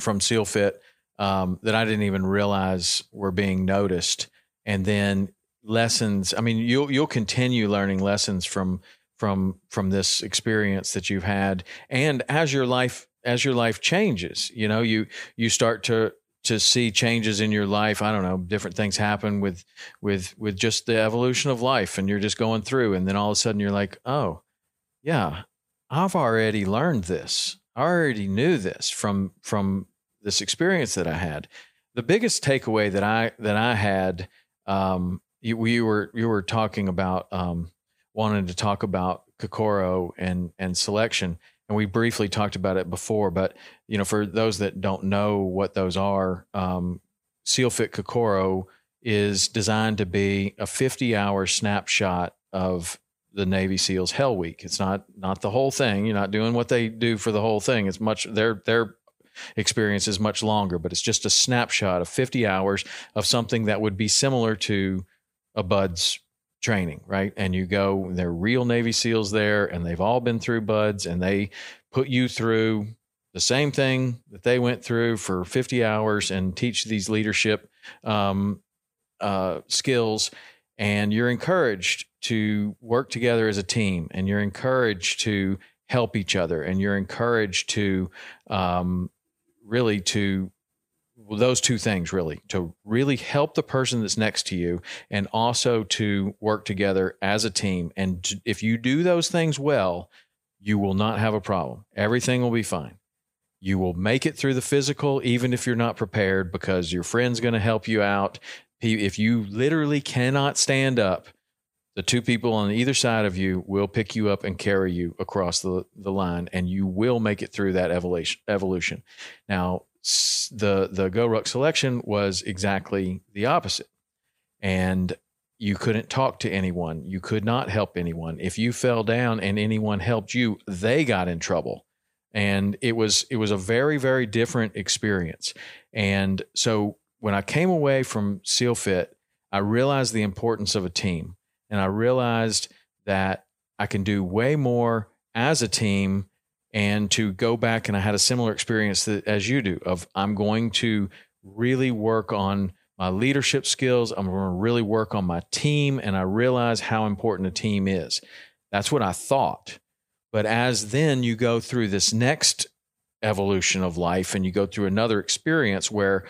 from SEALFIT um, that I didn't even realize were being noticed. And then lessons i mean you'll you'll continue learning lessons from from from this experience that you've had. And as your life as your life changes you know you you start to to see changes in your life. I don't know different things happen with with with just the evolution of life and you're just going through and then all of a sudden you're like oh yeah i've already learned this. I already knew this from from this experience that i had. The biggest takeaway that i that i had um, you, we were you were talking about um, wanting to talk about Kokoro and and selection, and we briefly talked about it before. But you know, for those that don't know what those are, um, SEALFIT Kokoro is designed to be a 50 hour snapshot of the Navy SEALs Hell Week. It's not not the whole thing. You're not doing what they do for the whole thing. It's much their their experience is much longer, but it's just a snapshot of 50 hours of something that would be similar to a BUD/S training, right? And you go, they're real Navy SEALs there, and they've all been through BUD/S, and they put you through the same thing that they went through for 50 hours and teach these leadership um, uh, skills. And you're encouraged to work together as a team, and you're encouraged to help each other, and you're encouraged to um, really to those two things really to really help the person that's next to you and also to work together as a team and to, if you do those things well you will not have a problem everything will be fine you will make it through the physical, even if you're not prepared, because your friend's going to help you out. If you literally cannot stand up, the two people on either side of you will pick you up and carry you across the, the line, and you will make it through that evolution. Evolution. Now, the the GoRuck selection was exactly the opposite, and you couldn't talk to anyone. You could not help anyone. If you fell down and anyone helped you, they got in trouble and it was it was a very very different experience and so when i came away from SEALFIT i realized the importance of a team and i realized that i can do way more as a team and to go back and i had a similar experience that, as you do of i'm going to really work on my leadership skills i'm going to really work on my team and i realize how important a team is that's what i thought but as then you go through this next evolution of life and you go through another experience where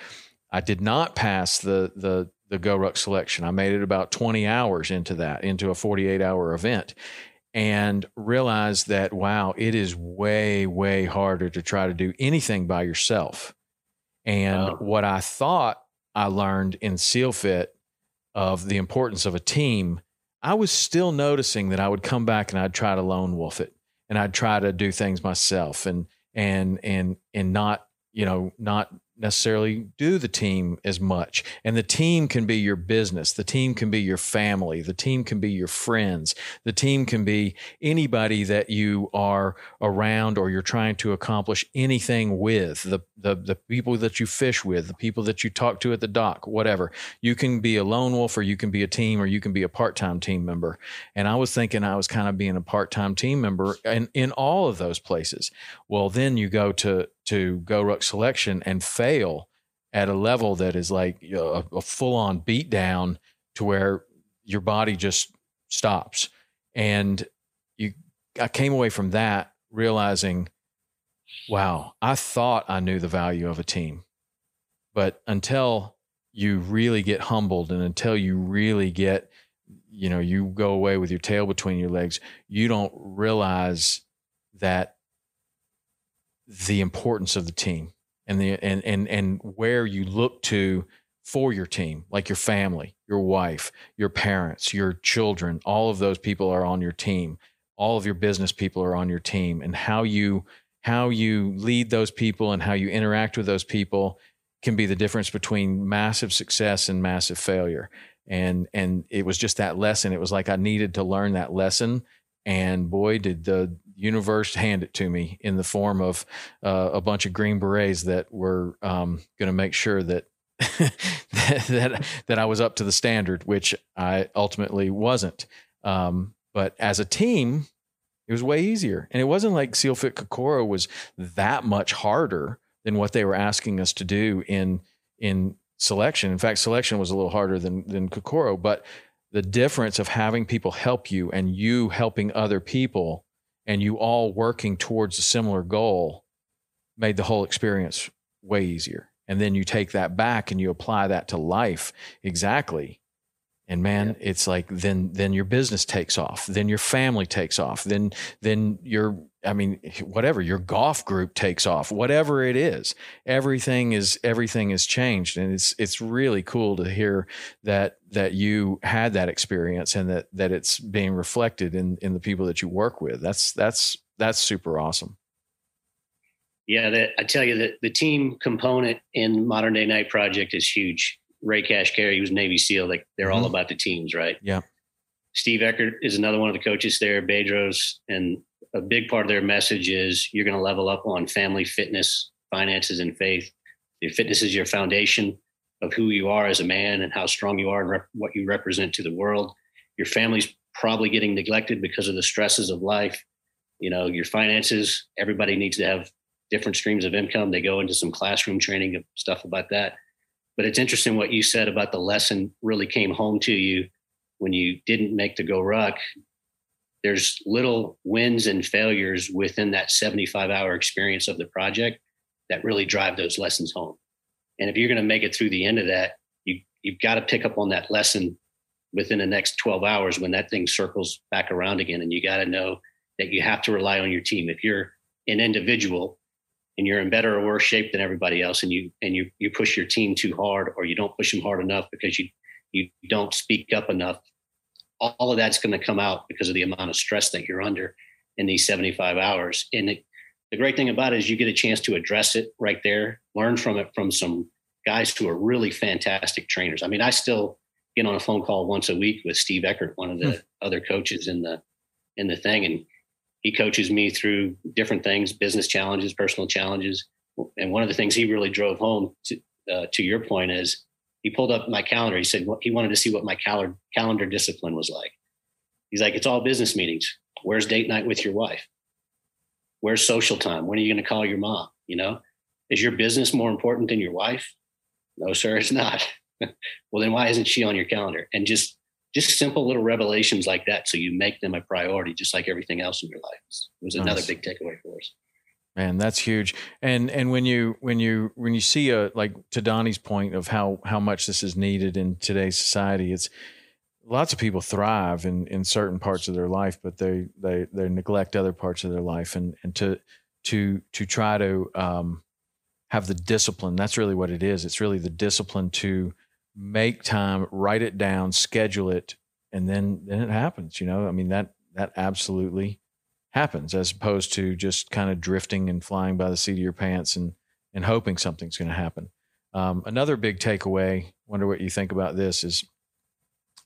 I did not pass the the the GoRuck selection. I made it about 20 hours into that, into a 48 hour event and realize that wow, it is way way harder to try to do anything by yourself. And wow. what I thought I learned in SEALFIT of the importance of a team, I was still noticing that I would come back and I'd try to lone wolf it and I'd try to do things myself and and and and not you know not necessarily do the team as much. And the team can be your business. The team can be your family. The team can be your friends. The team can be anybody that you are around or you're trying to accomplish anything with. The, the, the people that you fish with, the people that you talk to at the dock, whatever. You can be a lone wolf or you can be a team or you can be a part-time team member. And I was thinking I was kind of being a part-time team member in, in all of those places. Well, then you go to to GoRuck selection and fail at a level that is like a, a full on beat down to where your body just stops. And you, I came away from that realizing, wow, I thought I knew the value of a team, but until you really get humbled and until you really get, you know, you go away with your tail between your legs, you don't realize that the importance of the team and the and and and where you look to for your team, like your family, your wife, your parents, your children, all of those people are on your team. All of your business people are on your team and how you how you lead those people and how you interact with those people can be the difference between massive success and massive failure. And and it was just that lesson. It was like I needed to learn that lesson and boy did the universe hand it to me in the form of uh, a bunch of green berets that were um, going to make sure that, [laughs] that that I was up to the standard, which I ultimately wasn't. Um, but as a team, it was way easier, and it wasn't like SEALFIT Kokoro was that much harder than what they were asking us to do in in selection. In fact, selection was a little harder than than Kokoro, but the difference of having people help you and you helping other people and you all working towards a similar goal made the whole experience way easier. And then you take that back and you apply that to life exactly and man yeah. it's like then then your business takes off then your family takes off then then your i mean whatever your golf group takes off whatever it is everything is everything is changed. And it's it's really cool to hear that that you had that experience and that that it's being reflected in in the people that you work with. That's that's that's super awesome. Yeah that i tell you that the team component in modern day Knight project is huge Ray Kashkari, he was Navy SEAL. Like they're mm-hmm. all about the teams, right? Yeah. Steve Eckert is another one of the coaches there, Bedros, and a big part of their message is you're going to level up on family, fitness, finances, and faith. Your fitness is your foundation of who you are as a man and how strong you are and rep- what you represent to the world. Your family's probably getting neglected because of the stresses of life. You know, your finances, everybody needs to have different streams of income. They go into some classroom training of stuff about that. But it's interesting what you said about the lesson really came home to you when you didn't make the GoRuck. There's little wins and failures within that 75 hour experience of the project that really drive those lessons home. And if you're going to make it through the end of that, you, you've got to pick up on that lesson within the next 12 hours when that thing circles back around again. And you got to know that you have to rely on your team. If you're an individual, and you're in better or worse shape than everybody else, and you and you you push your team too hard, or you don't push them hard enough because you you don't speak up enough, all of that's going to come out because of the amount of stress that you're under in these 75 hours. And it, the great thing about it is you get a chance to address it right there, learn from it from some guys who are really fantastic trainers. I mean, I still get on a phone call once a week with Steve Eckert, one of the hmm. other coaches in the in the thing, and he coaches me through different things, business challenges, personal challenges. And one of the things he really drove home to, uh, to your point is he pulled up my calendar. He said he wanted to see what my calendar calendar discipline was like. He's like, it's all business meetings. Where's date night with your wife? Where's social time? When are you going to call your mom? You know, is your business more important than your wife? No, sir, it's not. [laughs] well, then why isn't she on your calendar? And just just simple little revelations like that, so you make them a priority, just like everything else in your life. It was another big takeaway for us. Man, that's huge. And and when you when you when you see a like to Donnie's point of how how much this is needed in today's society, it's lots of people thrive in in certain parts of their life, but they they they neglect other parts of their life, and and to to to try to um, have the discipline. That's really what it is. It's really the discipline to make time, write it down, schedule it, and then then it happens. You know, I mean that that absolutely happens as opposed to just kind of drifting and flying by the seat of your pants and and hoping something's going to happen. Um, another big takeaway, wonder what you think about this, is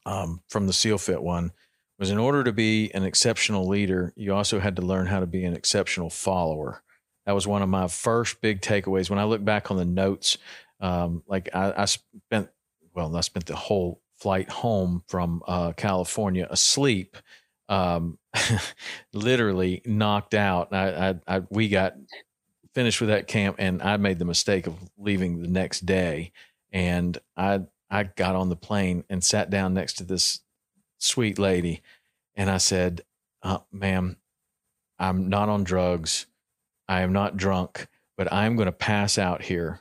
um, from the SEALFIT one was in order to be an exceptional leader, you also had to learn how to be an exceptional follower. That was one of my first big takeaways. When I look back on the notes, um, like I, I, spent, well, I spent the whole flight home from uh, California asleep um, [laughs] literally knocked out. I, I, I, we got finished with that camp, and I made the mistake of leaving the next day. And I, I got on the plane and sat down next to this sweet lady, and I said, uh, "Ma'am, I'm not on drugs. I am not drunk, but I'm going to pass out here,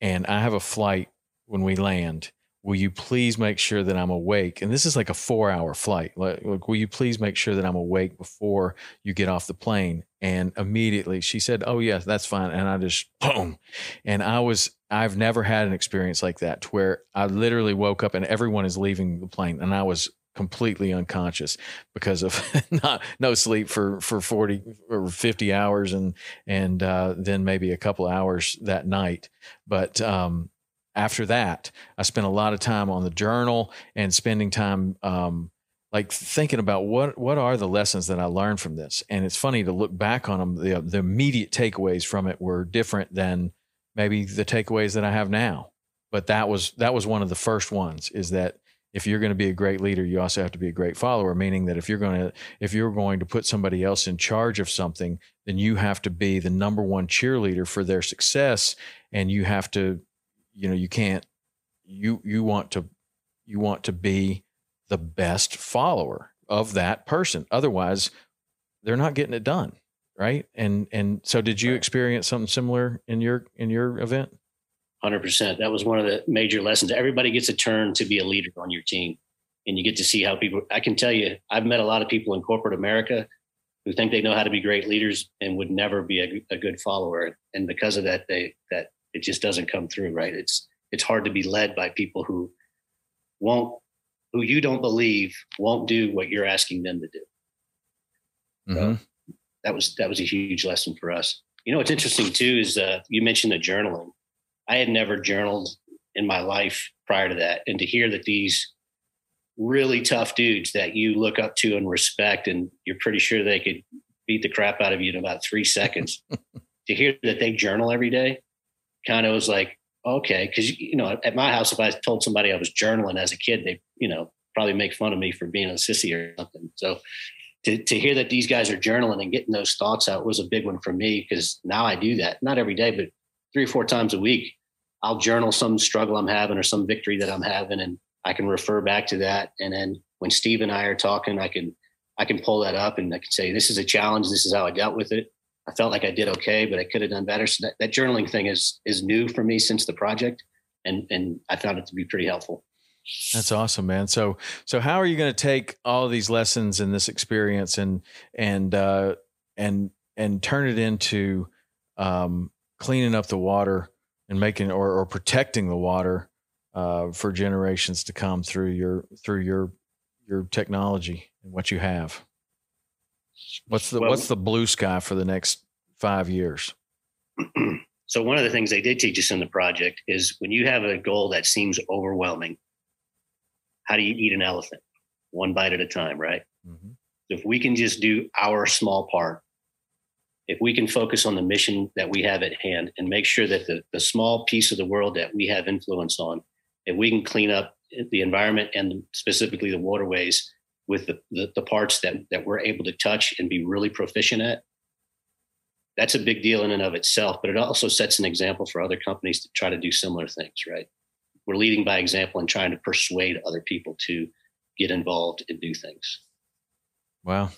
and I have a flight when we land." Will you please make sure that I'm awake? And this is like a four hour flight. Like, will you please make sure that I'm awake before you get off the plane? And immediately she said, Oh, yes, that's fine. And I just, boom. And I was, I've never had an experience like that to where I literally woke up and everyone is leaving the plane. And I was completely unconscious because of [laughs] not no sleep for for 40 or 50 hours and and uh, then maybe a couple hours that night but um after that, I spent a lot of time on the journal and spending time um, like thinking about what what are the lessons that I learned from this. And it's funny to look back on them. The, the immediate takeaways from it were different than maybe the takeaways that I have now. But that was that was one of the first ones. Is that if you're going to be a great leader, you also have to be a great follower. Meaning that if you're going to if you're going to put somebody else in charge of something, then you have to be the number one cheerleader for their success, and you have to you know you can't you you want to you want to be the best follower of that person. Otherwise they're not getting it done right? And and so did you experience something similar in your in your event? 100% that was one of the major lessons. Everybody gets a turn to be a leader on your team and you get to see how people i can tell you i've met a lot of people in corporate america who think they know how to be great leaders and would never be a, a good follower. And because of that they that it just doesn't come through right? It's it's hard to be led by people who won't who you don't believe won't do what you're asking them to do. Mm-hmm. so that was that was a huge lesson for us. You know what's interesting too is uh, you mentioned the journaling. I had never journaled in my life prior to that. And to hear that these really tough dudes that you look up to and respect and you're pretty sure they could beat the crap out of you in about three seconds [laughs] to hear that they journal every day kind of was like, okay, because you know, at my house, if I told somebody I was journaling as a kid, they you know probably make fun of me for being a sissy or something. So to to hear that these guys are journaling and getting those thoughts out was a big one for me because now I do that not every day, but three or four times a week. I'll journal some struggle I'm having or some victory that I'm having, and I can refer back to that. And then when Steve and I are talking, I can I can pull that up and I can say, "This is a challenge. This is how I dealt with it." I felt like I did okay, but I could have done better. So that, that journaling thing is is new for me since the project, and and I found it to be pretty helpful. That's awesome, man. So so how are you going to take all these lessons and this experience and and uh, and and turn it into um, cleaning up the water and making or, or protecting the water uh, for generations to come through your through your your technology and what you have. What's the Well- what's the blue sky for the next five years? [clears throat] so one of the things they did teach us in the project is when you have a goal that seems overwhelming, how do you eat an elephant? One bite at a time, right? Mm-hmm. If we can just do our small part, if we can focus on the mission that we have at hand and make sure that the, the small piece of the world that we have influence on, if we can clean up the environment and specifically the waterways with the, the, the parts that, that we're able to touch and be really proficient at, that's a big deal in and of itself. But it also sets an example for other companies to try to do similar things, right? We're leading by example and trying to persuade other people to get involved and do things. Wow,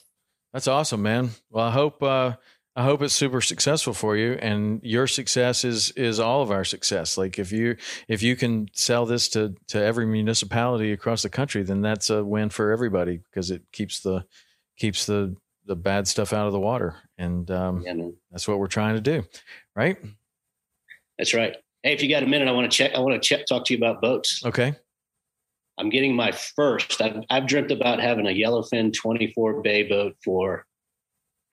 that's awesome, man. Well, I hope uh, I hope it's super successful for you, and your success is is all of our success. Like if you if you can sell this to to every municipality across the country, then that's a win for everybody because it keeps the keeps the the bad stuff out of the water, and um, Yeah, that's what we're trying to do, right? That's right. Hey, if you got a minute, I want to check. I want to check, talk to you about boats. Okay. I'm getting my first. I've, I've dreamt about having a yellowfin 24 bay boat for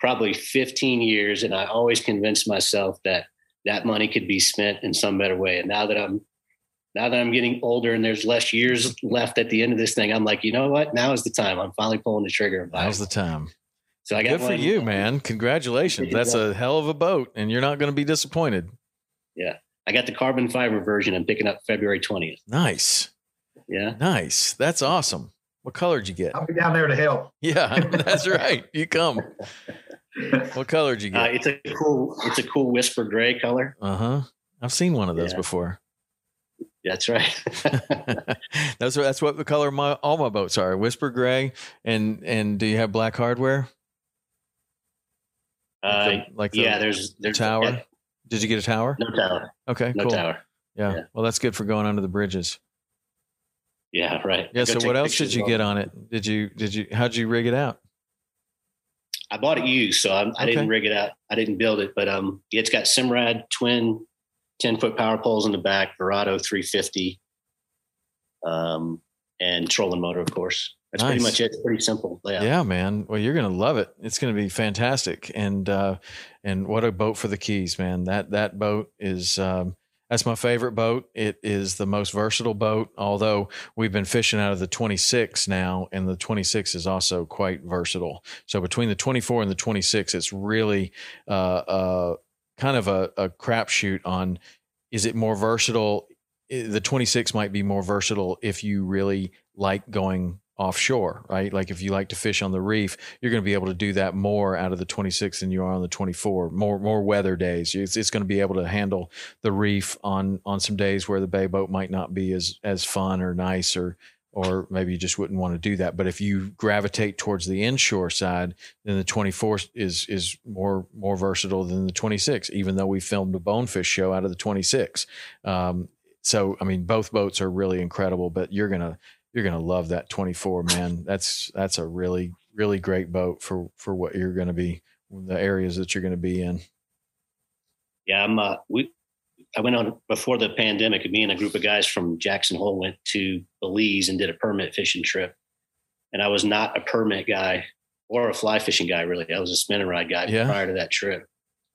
probably 15 years, and I always convinced myself that that money could be spent in some better way. And now that I'm now that I'm getting older and there's less years left at the end of this thing, I'm like, you know what? Now is the time. I'm finally pulling the trigger. Now's the time. So I got Good for you, man. Congratulations. That's a hell of a boat, and you're not going to be disappointed. Yeah, I got the carbon fiber version. I'm picking up February 20th. Nice. Yeah. Nice. That's awesome. What color did you get? I'll be down there to help. [laughs] Yeah, that's right. You come. [laughs] What color did you Uh, get? it's a cool. It's a cool whisper gray color. Uh huh. I've seen one of those Yeah. before. That's right. [laughs] that's what that's what the color of my all my boats are. Whisper gray. And and do you have black hardware? uh, Like the, like the yeah, there's there's tower. yeah, Did you get a tower? no tower. Okay, No cool. tower. Yeah. Yeah. Well, that's good for going under the bridges. Yeah, right. Yeah. Go So what else did you get on it? Did you did you how'd you rig it out? I bought it used, so I'm, I didn't rig it out. I didn't build it, but um, it's got Simrad twin, ten foot power poles in the back, Verado 350, um, and trolling motor, of course. That's pretty much it. It's pretty simple layout. Yeah, man. Well, you're gonna love it. It's gonna be fantastic. And uh, and what a boat for the Keys, man. That that boat is um, that's my favorite boat. It is the most versatile boat. Although we've been fishing out of the 26 now, and the 26 is also quite versatile. So between the 24 and the 26, it's really uh, uh, kind of a, a crapshoot on is it more versatile? The 26 might be more versatile if you really like going offshore, right? Like if you like to fish on the reef, you're going to be able to do that more out of the 26 than you are on the 24. More more weather days. It's, it's going to be able to handle the reef on on some days where the bay boat might not be as as fun or nice or or maybe you just wouldn't want to do that. But if you gravitate towards the inshore side, then the 24 is is more more versatile than the 26. Even though we filmed a bonefish show out of the 26, um, so I mean both boats are really incredible. But you're gonna you're gonna love that 24, man. That's that's a really really great boat for for what you're gonna be the areas that you're gonna be in. Yeah, I'm. Uh, we. I went on before the pandemic. Me and a group of guys from Jackson Hole went to Belize and did a permit fishing trip. And I was not a permit guy or a fly fishing guy, really. I was a spin and ride guy Yeah. prior to that trip.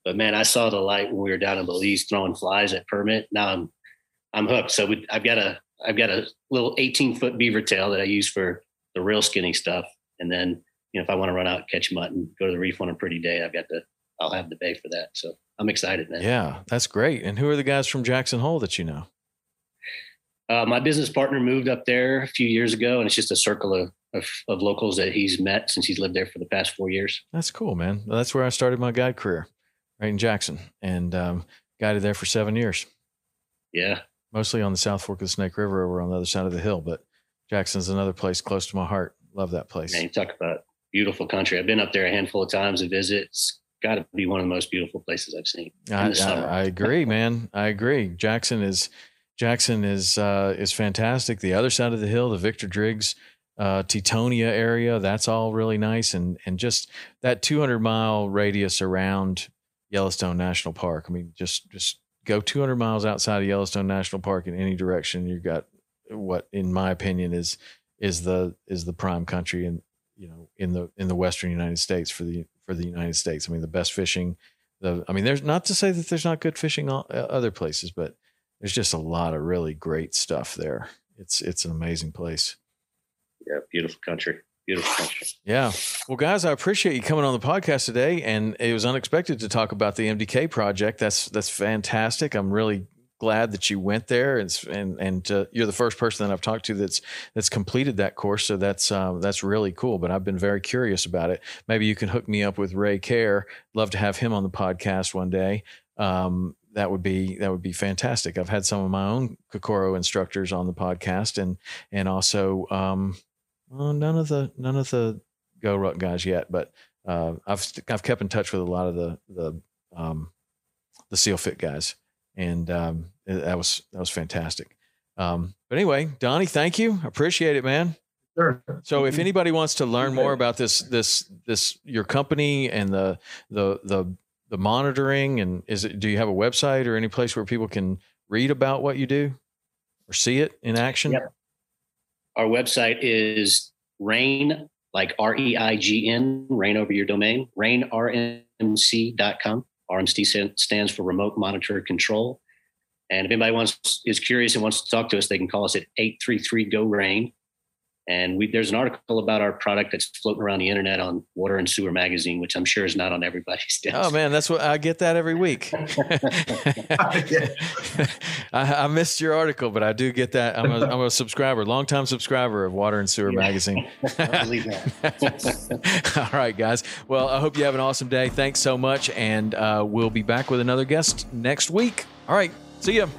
But man, I saw the light when we were down in Belize throwing flies at permit. Now I'm, I'm hooked. So we, I've got a, I've got a little 18 foot beaver tail that I use for the real skinny stuff. And then, you know, if I want to run out catch mutton, go to the reef on a pretty day, I've got the, I'll have the bay for that. So I'm excited, man. Yeah, that's great. And who are the guys from Jackson Hole that you know? Uh, my business partner moved up there a few years ago, and it's just a circle of, of, of locals that he's met since he's lived there for the past four years. That's cool, man. That's where I started my guide career, right in Jackson, and um, guided there for seven years, Yeah, mostly on the South Fork of the Snake River over on the other side of the hill. But Jackson's another place close to my heart. Love that place. man, you talk about beautiful country. I've been up there a handful of times to visit. It's got to be one of the most beautiful places I've seen. in I, the summer. I, I agree, man. I agree. Jackson is Jackson is uh, is fantastic. The other side of the hill, the Victor Driggs, uh, Tetonia area, that's all really nice, and and just that 200 mile radius around Yellowstone National Park. I mean, just just go 200 miles outside of Yellowstone National Park in any direction, you've got what, in my opinion, is is the is the prime country in you know in the in the western United States for the for the United States. I mean, the best fishing. The I mean, there's not to say that there's not good fishing uh, other places, but there's just a lot of really great stuff there. It's it's an amazing place. Yeah, beautiful country. Beautiful. Yeah. Well, guys, I appreciate you coming on the podcast today, and it was unexpected to talk about the MDK project. That's that's fantastic. I'm really glad that you went there, and and and uh, you're the first person that I've talked to that's that's completed that course. So that's um, that's really cool. But I've been very curious about it. Maybe you can hook me up with Ray Care. Love to have him on the podcast one day. Um, that would be that would be fantastic. I've had some of my own Kokoro instructors on the podcast, and and also um, well, none of the none of the GoRuck guys yet, but uh, I've I've kept in touch with a lot of the the um, the SEALFIT guys, and um, that was that was fantastic. Um, but anyway, Donnie, thank you. Appreciate it, man. Sure. So if anybody wants to learn more about this this this your company and the the the the monitoring and is it do you have a website or any place where people can read about what you do or see it in action? Yep. Our website is Reign, like R E I G N, reign over your domain, reignrmc.com. RMC stands for Remote Monitor Control. And if anybody wants is curious and wants to talk to us, they can call us at 833 GO REIGN. And we, there's an article about our product that's floating around the internet on Water and Sewer Magazine, which I'm sure is not on everybody's [laughs] desk. Oh man, that's what I get that every week. [laughs] [laughs] I, I, missed your article, but I do get that. I'm a, I'm a subscriber, longtime subscriber of Water and Sewer yeah. Magazine. Believe that. All right, guys. Well, I hope you have an awesome day. Thanks so much, and uh, we'll be back with another guest next week. All right, see you.